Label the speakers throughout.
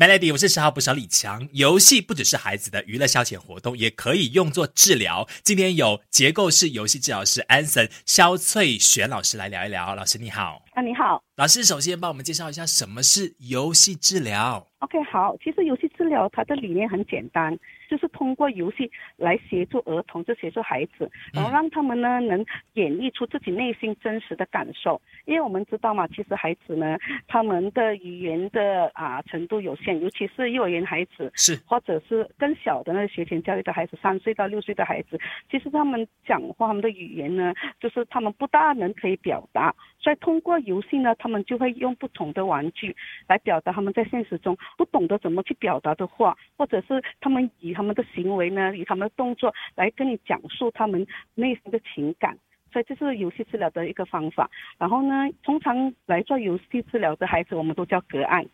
Speaker 1: Melody，我是十号不少李强。游戏不只是孩子的娱乐消遣活动，也可以用作治疗。今天有结构式游戏治疗师 Anson 肖翠璇老师来聊一聊。老师你好，
Speaker 2: 啊你好，
Speaker 1: 老师首先帮我们介绍一下什么是游戏治疗。
Speaker 2: OK，好，其实游戏治疗它的理念很简单，就是通过游戏来协助儿童，就协助孩子，然后让他们呢能演绎出自己内心真实的感受。因为我们知道嘛，其实孩子呢，他们的语言的啊程度有限，尤其是幼儿园孩子，
Speaker 1: 是。
Speaker 2: 或者是更小的那学前教育的孩子，三岁到六岁的孩子，其实他们讲话，他们的语言呢，就是他们不大能可以表达，所以通过游戏呢，他们就会用不同的玩具来表达他们在现实中。不懂得怎么去表达的话，或者是他们以他们的行为呢，以他们的动作来跟你讲述他们内心的情感，所以这是游戏治疗的一个方法。然后呢，通常来做游戏治疗的孩子，我们都叫隔岸，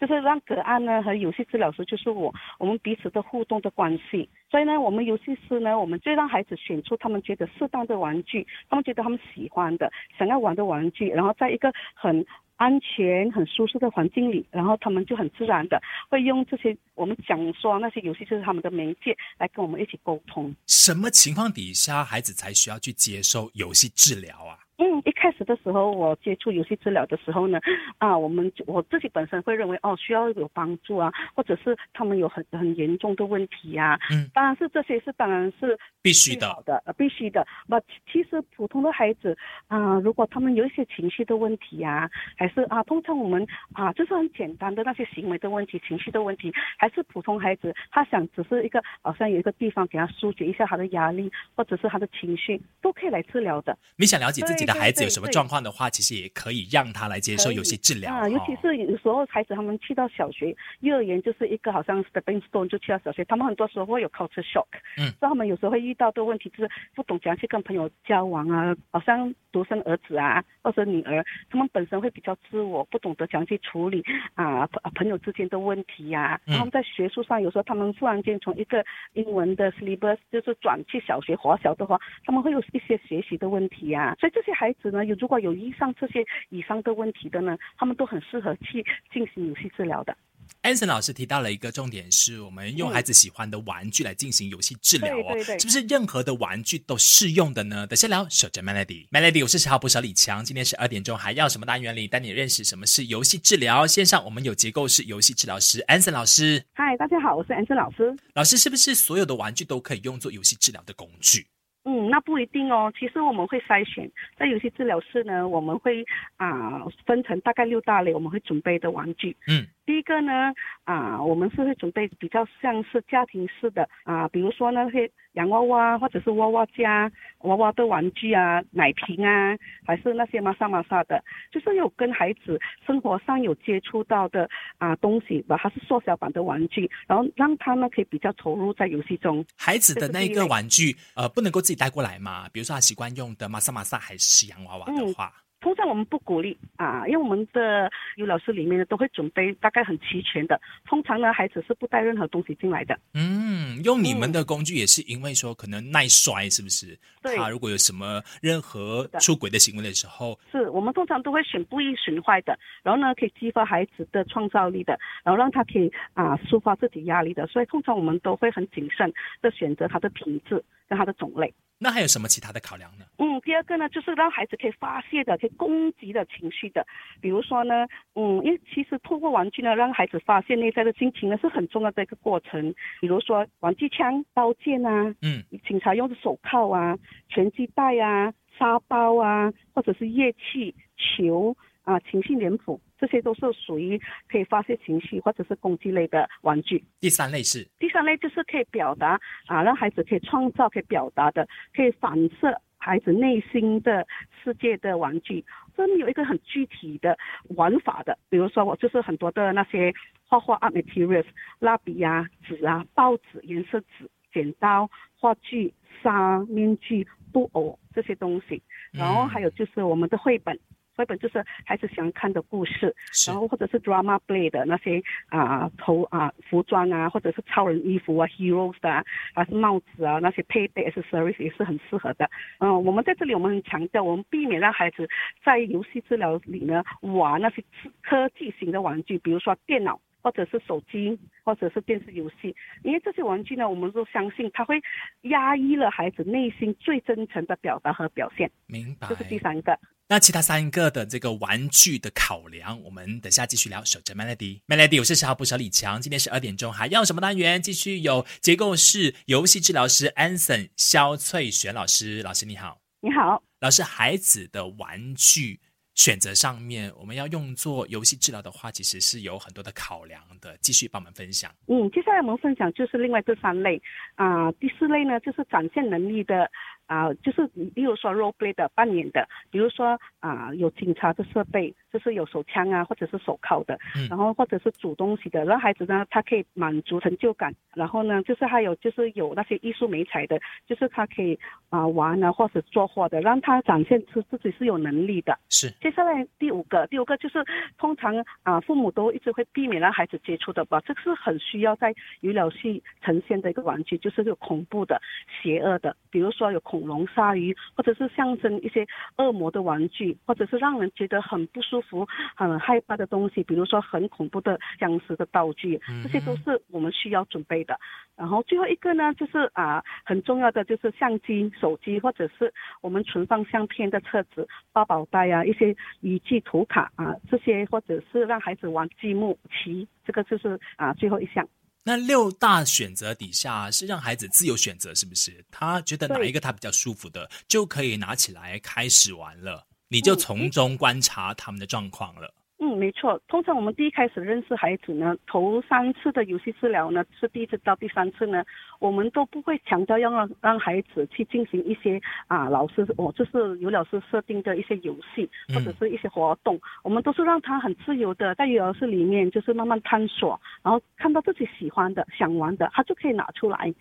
Speaker 2: 就是让个案呢和游戏治疗师就是我，我们彼此的互动的关系。所以呢，我们游戏师呢，我们就让孩子选出他们觉得适当的玩具，他们觉得他们喜欢的、想要玩的玩具，然后在一个很。安全、很舒适的环境里，然后他们就很自然的会用这些我们讲说那些游戏就是他们的媒介来跟我们一起沟通。
Speaker 1: 什么情况底下孩子才需要去接受游戏治疗啊？
Speaker 2: 嗯，一开始的时候，我接触游戏治疗的时候呢，啊，我们我自己本身会认为哦，需要有帮助啊，或者是他们有很很严重的问题啊。嗯，当然是这些是当然是
Speaker 1: 必须的，
Speaker 2: 的必须的。那其实普通的孩子啊，如果他们有一些情绪的问题啊，还是啊，通常我们啊，就是很简单的那些行为的问题、情绪的问题，还是普通孩子他想只是一个好像有一个地方给他疏解一下他的压力，或者是他的情绪，都可以来治疗的。
Speaker 1: 你想了解自己的？孩子有什么状况的话，其实也可以让他来接受有些治疗
Speaker 2: 啊。尤其是有时候孩子他们去到小学、幼儿园，就是一个好像 stepping stone 就去到小学，他们很多时候会有 culture shock，嗯，所以他们有时候会遇到的问题就是不懂怎样去跟朋友交往啊，好像独生儿子啊或者女儿，他们本身会比较自我，不懂得怎样去处理啊朋友之间的问题呀。他们在学术上有时候他们突然间从一个英文的 syllabus 就是转去小学华小的话，他们会有一些学习的问题呀，所以这些。孩子呢，有如果有以上这些以上的问题的呢，他们都很适合去进行游戏治疗的。
Speaker 1: 安森老师提到了一个重点，是我们用孩子喜欢的玩具来进行游戏治疗哦，是不是任何的玩具都适用的呢？等下聊，守着 Melody，Melody，我是十号不少李强，今天十二点钟还要什么单元里带你认识什么是游戏治疗？线上我们有结构式游戏治疗师安森老师。
Speaker 2: 嗨，大家好，我是安森老师。
Speaker 1: 老师是不是所有的玩具都可以用作游戏治疗的工具？
Speaker 2: 嗯，那不一定哦。其实我们会筛选，在游戏治疗室呢，我们会啊分成大概六大类，我们会准备的玩具。嗯。第一个呢，啊，我们是会准备比较像是家庭式的啊，比如说那些洋娃娃或者是娃娃家、娃娃的玩具啊、奶瓶啊，还是那些玛莎玛莎的，就是有跟孩子生活上有接触到的啊东西，把它是缩小版的玩具，然后让他呢可以比较投入在游戏中。
Speaker 1: 孩子的那个玩具，呃，不能够自己带过来嘛？比如说他习惯用的玛莎玛莎还是洋娃娃的话。
Speaker 2: 通常我们不鼓励啊，因为我们的有老师里面呢都会准备大概很齐全的。通常呢，孩子是不带任何东西进来的。
Speaker 1: 嗯，用你们的工具也是因为说可能耐摔，是不是？
Speaker 2: 对。
Speaker 1: 他如果有什么任何出轨的行为的时候，
Speaker 2: 是我们通常都会选不易损坏的，然后呢可以激发孩子的创造力的，然后让他可以啊抒发自己压力的。所以通常我们都会很谨慎的选择它的品质跟它的种类。
Speaker 1: 那还有什么其他的考量呢？
Speaker 2: 嗯，第二个呢，就是让孩子可以发泄的、可以攻击的情绪的。比如说呢，嗯，因为其实透过玩具呢，让孩子发泄内在的心情呢，是很重要的一个过程。比如说玩具枪、刀剑啊，嗯，警察用的手铐啊、拳击带啊、沙包啊，或者是乐器、球。啊，情绪脸谱，这些都是属于可以发泄情绪或者是攻击类的玩具。
Speaker 1: 第三类是，
Speaker 2: 第三类就是可以表达啊，让孩子可以创造、可以表达的，可以反射孩子内心的世界的玩具。这里有一个很具体的玩法的，比如说我就是很多的那些画画啊 materials，蜡笔啊、纸啊、报纸、颜色纸、剪刀、画具、纱、面具、布偶这些东西。然后还有就是我们的绘本。绘本就是孩子喜欢看的故事，然后或者是 drama play 的那些啊头啊服装啊，或者是超人衣服啊 heroes 的，还是帽子啊那些配备 accessories 也是很适合的。嗯，我们在这里我们很强调，我们避免让孩子在游戏治疗里呢玩那些科技型的玩具，比如说电脑。或者是手机，或者是电视游戏，因为这些玩具呢，我们都相信它会压抑了孩子内心最真诚的表达和表现。
Speaker 1: 明白。
Speaker 2: 这是第三个。
Speaker 1: 那其他三个的这个玩具的考量，我们等下继续聊。守着 Melody，Melody，我是十号不舍李强。今天十二点钟还要什么单元？继续有结构式游戏治疗师 Anson 肖翠璇老师，老师你好。
Speaker 2: 你好，
Speaker 1: 老师，孩子的玩具。选择上面，我们要用作游戏治疗的话，其实是有很多的考量的。继续帮我们分享。
Speaker 2: 嗯，接下来我们分享就是另外这三类啊，第四类呢就是展现能力的啊，就是比如说 role play 的扮演的，比如说啊有警察的设备，就是有手枪啊或者是手铐的，然后或者是煮东西的，让孩子呢他可以满足成就感。然后呢就是还有就是有那些艺术美彩的，就是他可以啊玩啊或者做画的，让他展现出自己是有能力的。
Speaker 1: 是。
Speaker 2: 接下来第五个，第五个就是通常啊，父母都一直会避免让孩子接触的吧，这个是很需要在娱乐系呈现的一个玩具，就是有恐怖的、邪恶的，比如说有恐龙、鲨鱼，或者是象征一些恶魔的玩具，或者是让人觉得很不舒服、很害怕的东西，比如说很恐怖的僵尸的道具，这些都是我们需要准备的。然后最后一个呢，就是啊，很重要的就是相机、手机，或者是我们存放相片的册子、八宝袋啊，一些。雨季图卡啊，这些或者是让孩子玩积木棋，这个就是啊最后一项。
Speaker 1: 那六大选择底下是让孩子自由选择，是不是？他觉得哪一个他比较舒服的，就可以拿起来开始玩了，你就从中观察他们的状况了。
Speaker 2: 嗯，没错。通常我们第一开始认识孩子呢，头三次的游戏治疗呢，是第一次到第三次呢，我们都不会强调要让让孩子去进行一些啊，老师我就是有老师设定的一些游戏或者是一些活动，我们都是让他很自由的在游乐室里面就是慢慢探索，然后看到自己喜欢的、想玩的，他就可以拿出来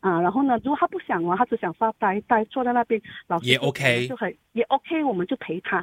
Speaker 2: 啊。然后呢，如果他不想玩，他只想发呆呆坐在那边，老师
Speaker 1: 也 OK，
Speaker 2: 就很也 OK，我们就陪他，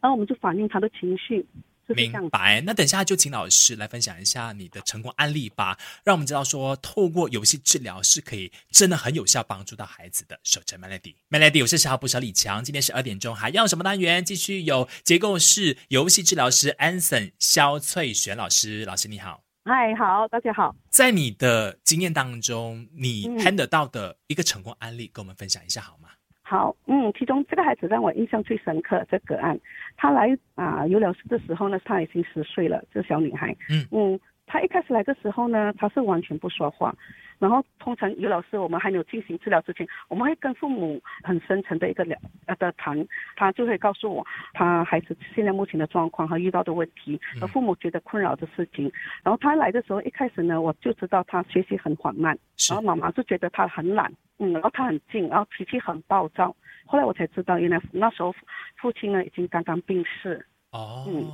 Speaker 2: 然后我们就反映他的情绪。
Speaker 1: 明白，那等下就请老师来分享一下你的成功案例吧，让我们知道说，透过游戏治疗是可以真的很有效帮助到孩子的。守着 Melody，Melody，我是十号不小李强，今天十二点钟还要什么单元？继续有结构式游戏治疗师 Anson 肖翠璇老师，老师你好，
Speaker 2: 嗨，好，大家好，
Speaker 1: 在你的经验当中，你 handle 到的一个成功案例，跟我们分享一下好吗？
Speaker 2: 好，嗯，其中这个孩子让我印象最深刻，这个案，他来啊有了事的时候呢，他已经十岁了，这小女孩，嗯。嗯，她一开始来的时候呢，他是完全不说话。然后通常于老师，我们还没有进行治疗之前，我们会跟父母很深层的一个聊呃的谈，他就会告诉我他孩子现在目前的状况和遇到的问题，和父母觉得困扰的事情。然后他来的时候，一开始呢，我就知道他学习很缓慢，然后妈妈就觉得他很懒，嗯，然后他很静，然后脾气很暴躁。后来我才知道，原来那时候父亲呢已经刚刚病逝。
Speaker 1: 哦，
Speaker 2: 嗯，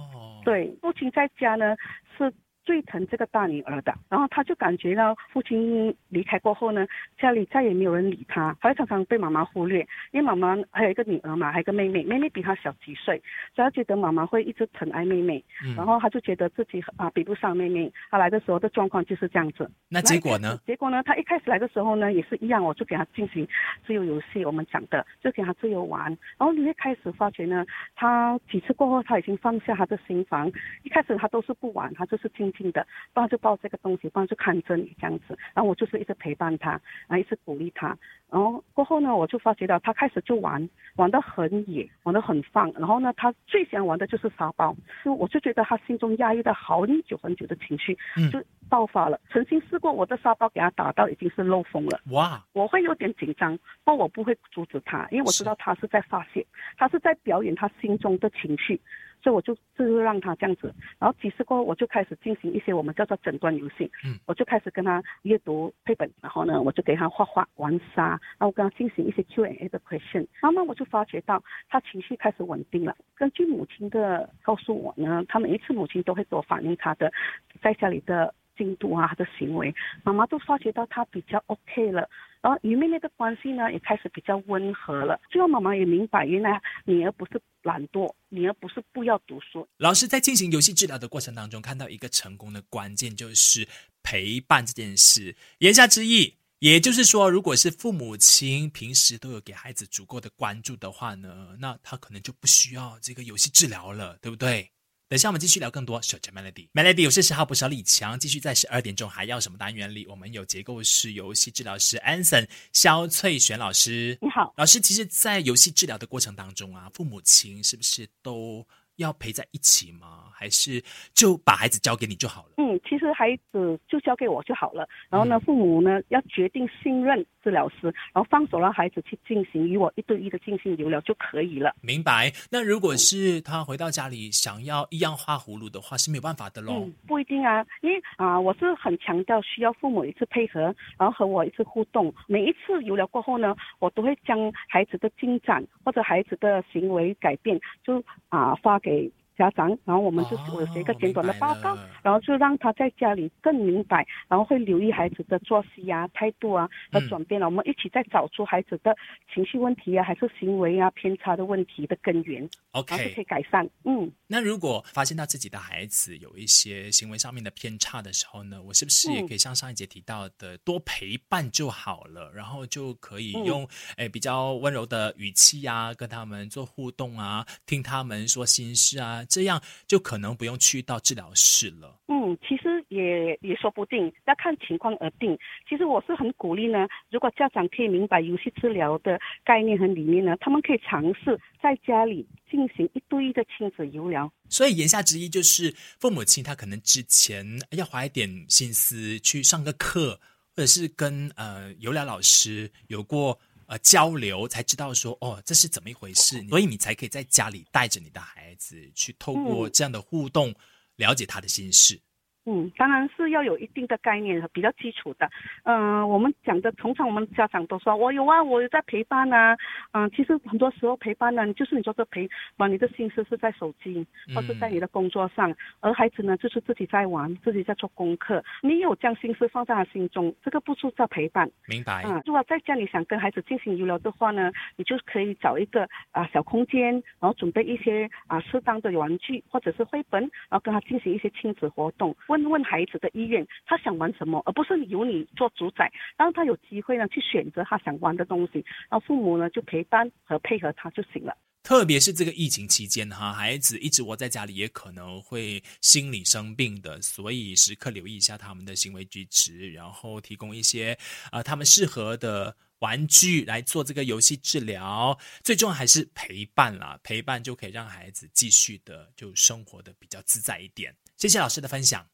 Speaker 2: 对，父亲在家呢是。最疼这个大女儿的，然后他就感觉到父亲离开过后呢，家里再也没有人理他，他会常常被妈妈忽略，因为妈妈还有一个女儿嘛，还有个妹妹，妹妹比他小几岁，所以他觉得妈妈会一直疼爱妹妹，然后他就觉得自己啊比不上妹妹，他来的时候的状况就是这样子。
Speaker 1: 那结果呢？
Speaker 2: 结果呢？他一开始来的时候呢，也是一样，我就给他进行自由游戏，我们讲的就给他自由玩，然后你会开始发觉呢，他几次过后他已经放下他的心房，一开始他都是不玩，他就是静。的，不然就抱这个东西，不然就看着你这样子，然后我就是一直陪伴他，然后一直鼓励他，然后过后呢，我就发觉到他开始就玩，玩得很野，玩得很放，然后呢，他最想玩的就是沙包，就我就觉得他心中压抑的很久很久的情绪，就爆发了。曾经试过我的沙包给他打到已经是漏风了，哇！我会有点紧张，不过我不会阻止他，因为我知道他是在发泄，他是在表演他心中的情绪。所以我就就是让他这样子，然后几次过后，我就开始进行一些我们叫做诊断游戏。嗯，我就开始跟他阅读绘本，然后呢，我就给他画画、玩沙，然后我跟他进行一些 Q&A 的 question。慢慢我就发觉到他情绪开始稳定了。根据母亲的告诉我呢，他每一次母亲都会给我反映他的在家里的进度啊，他的行为，妈妈都发觉到他比较 OK 了。然后与妹妹的关系呢，也开始比较温和了。最后妈妈也明白，原来女儿不是懒惰，女儿不是不要读书。
Speaker 1: 老师在进行游戏治疗的过程当中，看到一个成功的关键就是陪伴这件事。言下之意，也就是说，如果是父母亲平时都有给孩子足够的关注的话呢，那他可能就不需要这个游戏治疗了，对不对？等下我们继续聊更多。守着 Melody，Melody，我是十号不少李强，继续在十二点钟还要什么单元里？我们有结构式游戏治疗师 Anson 肖翠璇老师。
Speaker 2: 你好，
Speaker 1: 老师。其实，在游戏治疗的过程当中啊，父母亲是不是都？要陪在一起吗？还是就把孩子交给你就好了？
Speaker 2: 嗯，其实孩子就交给我就好了。然后呢，父母呢要决定信任治疗师，然后放手让孩子去进行与我一对一的进行治疗就可以了。
Speaker 1: 明白。那如果是他回到家里想要一样画葫芦的话，是没有办法的喽。
Speaker 2: 嗯，不一定啊，因为啊，我是很强调需要父母一次配合，然后和我一次互动。每一次游疗过后呢，我都会将孩子的进展或者孩子的行为改变，就啊发。给家长，然后我们就我写一个简短的报告，然后就让他在家里更明白，然后会留意孩子的作息啊、态度啊和转变了。我们一起再找出孩子的情绪问题啊，还是行为啊偏差的问题的根源
Speaker 1: ，OK，
Speaker 2: 可以改善。嗯，
Speaker 1: 那如果发现到自己的孩子有一些行为上面的偏差的时候呢，我是不是也可以像上一节提到的，多陪伴就好了，然后就可以用诶比较温柔的语气啊，跟他们做互动啊，听他们说心事啊。这样就可能不用去到治疗室了。
Speaker 2: 嗯，其实也也说不定，要看情况而定。其实我是很鼓励呢，如果家长可以明白游戏治疗的概念和理念呢，他们可以尝试在家里进行一对一的亲子游疗。
Speaker 1: 所以言下之意就是，父母亲他可能之前要花一点心思去上个课，或者是跟呃游疗老师有过。呃，交流才知道说哦，这是怎么一回事，所以你才可以在家里带着你的孩子去透过这样的互动，了解他的心事。
Speaker 2: 嗯，当然是要有一定的概念和比较基础的。嗯，我们讲的通常我们家长都说，我有啊，我有在陪伴啊。嗯，其实很多时候陪伴呢，就是你说这陪，把你的心思是在手机或是在你的工作上，而孩子呢就是自己在玩，自己在做功课。你有将心思放在他心中，这个不是叫陪伴。
Speaker 1: 明白。
Speaker 2: 嗯，如果在家里想跟孩子进行娱乐的话呢，你就可以找一个啊小空间，然后准备一些啊适当的玩具或者是绘本，然后跟他进行一些亲子活动。问问孩子的意愿，他想玩什么，而不是由你做主宰，让他有机会呢去选择他想玩的东西，然后父母呢就陪伴和配合他就行了。
Speaker 1: 特别是这个疫情期间哈，孩子一直窝在家里，也可能会心理生病的，所以时刻留意一下他们的行为举止，然后提供一些啊他们适合的玩具来做这个游戏治疗。最重要还是陪伴啦，陪伴就可以让孩子继续的就生活的比较自在一点。谢谢老师的分享。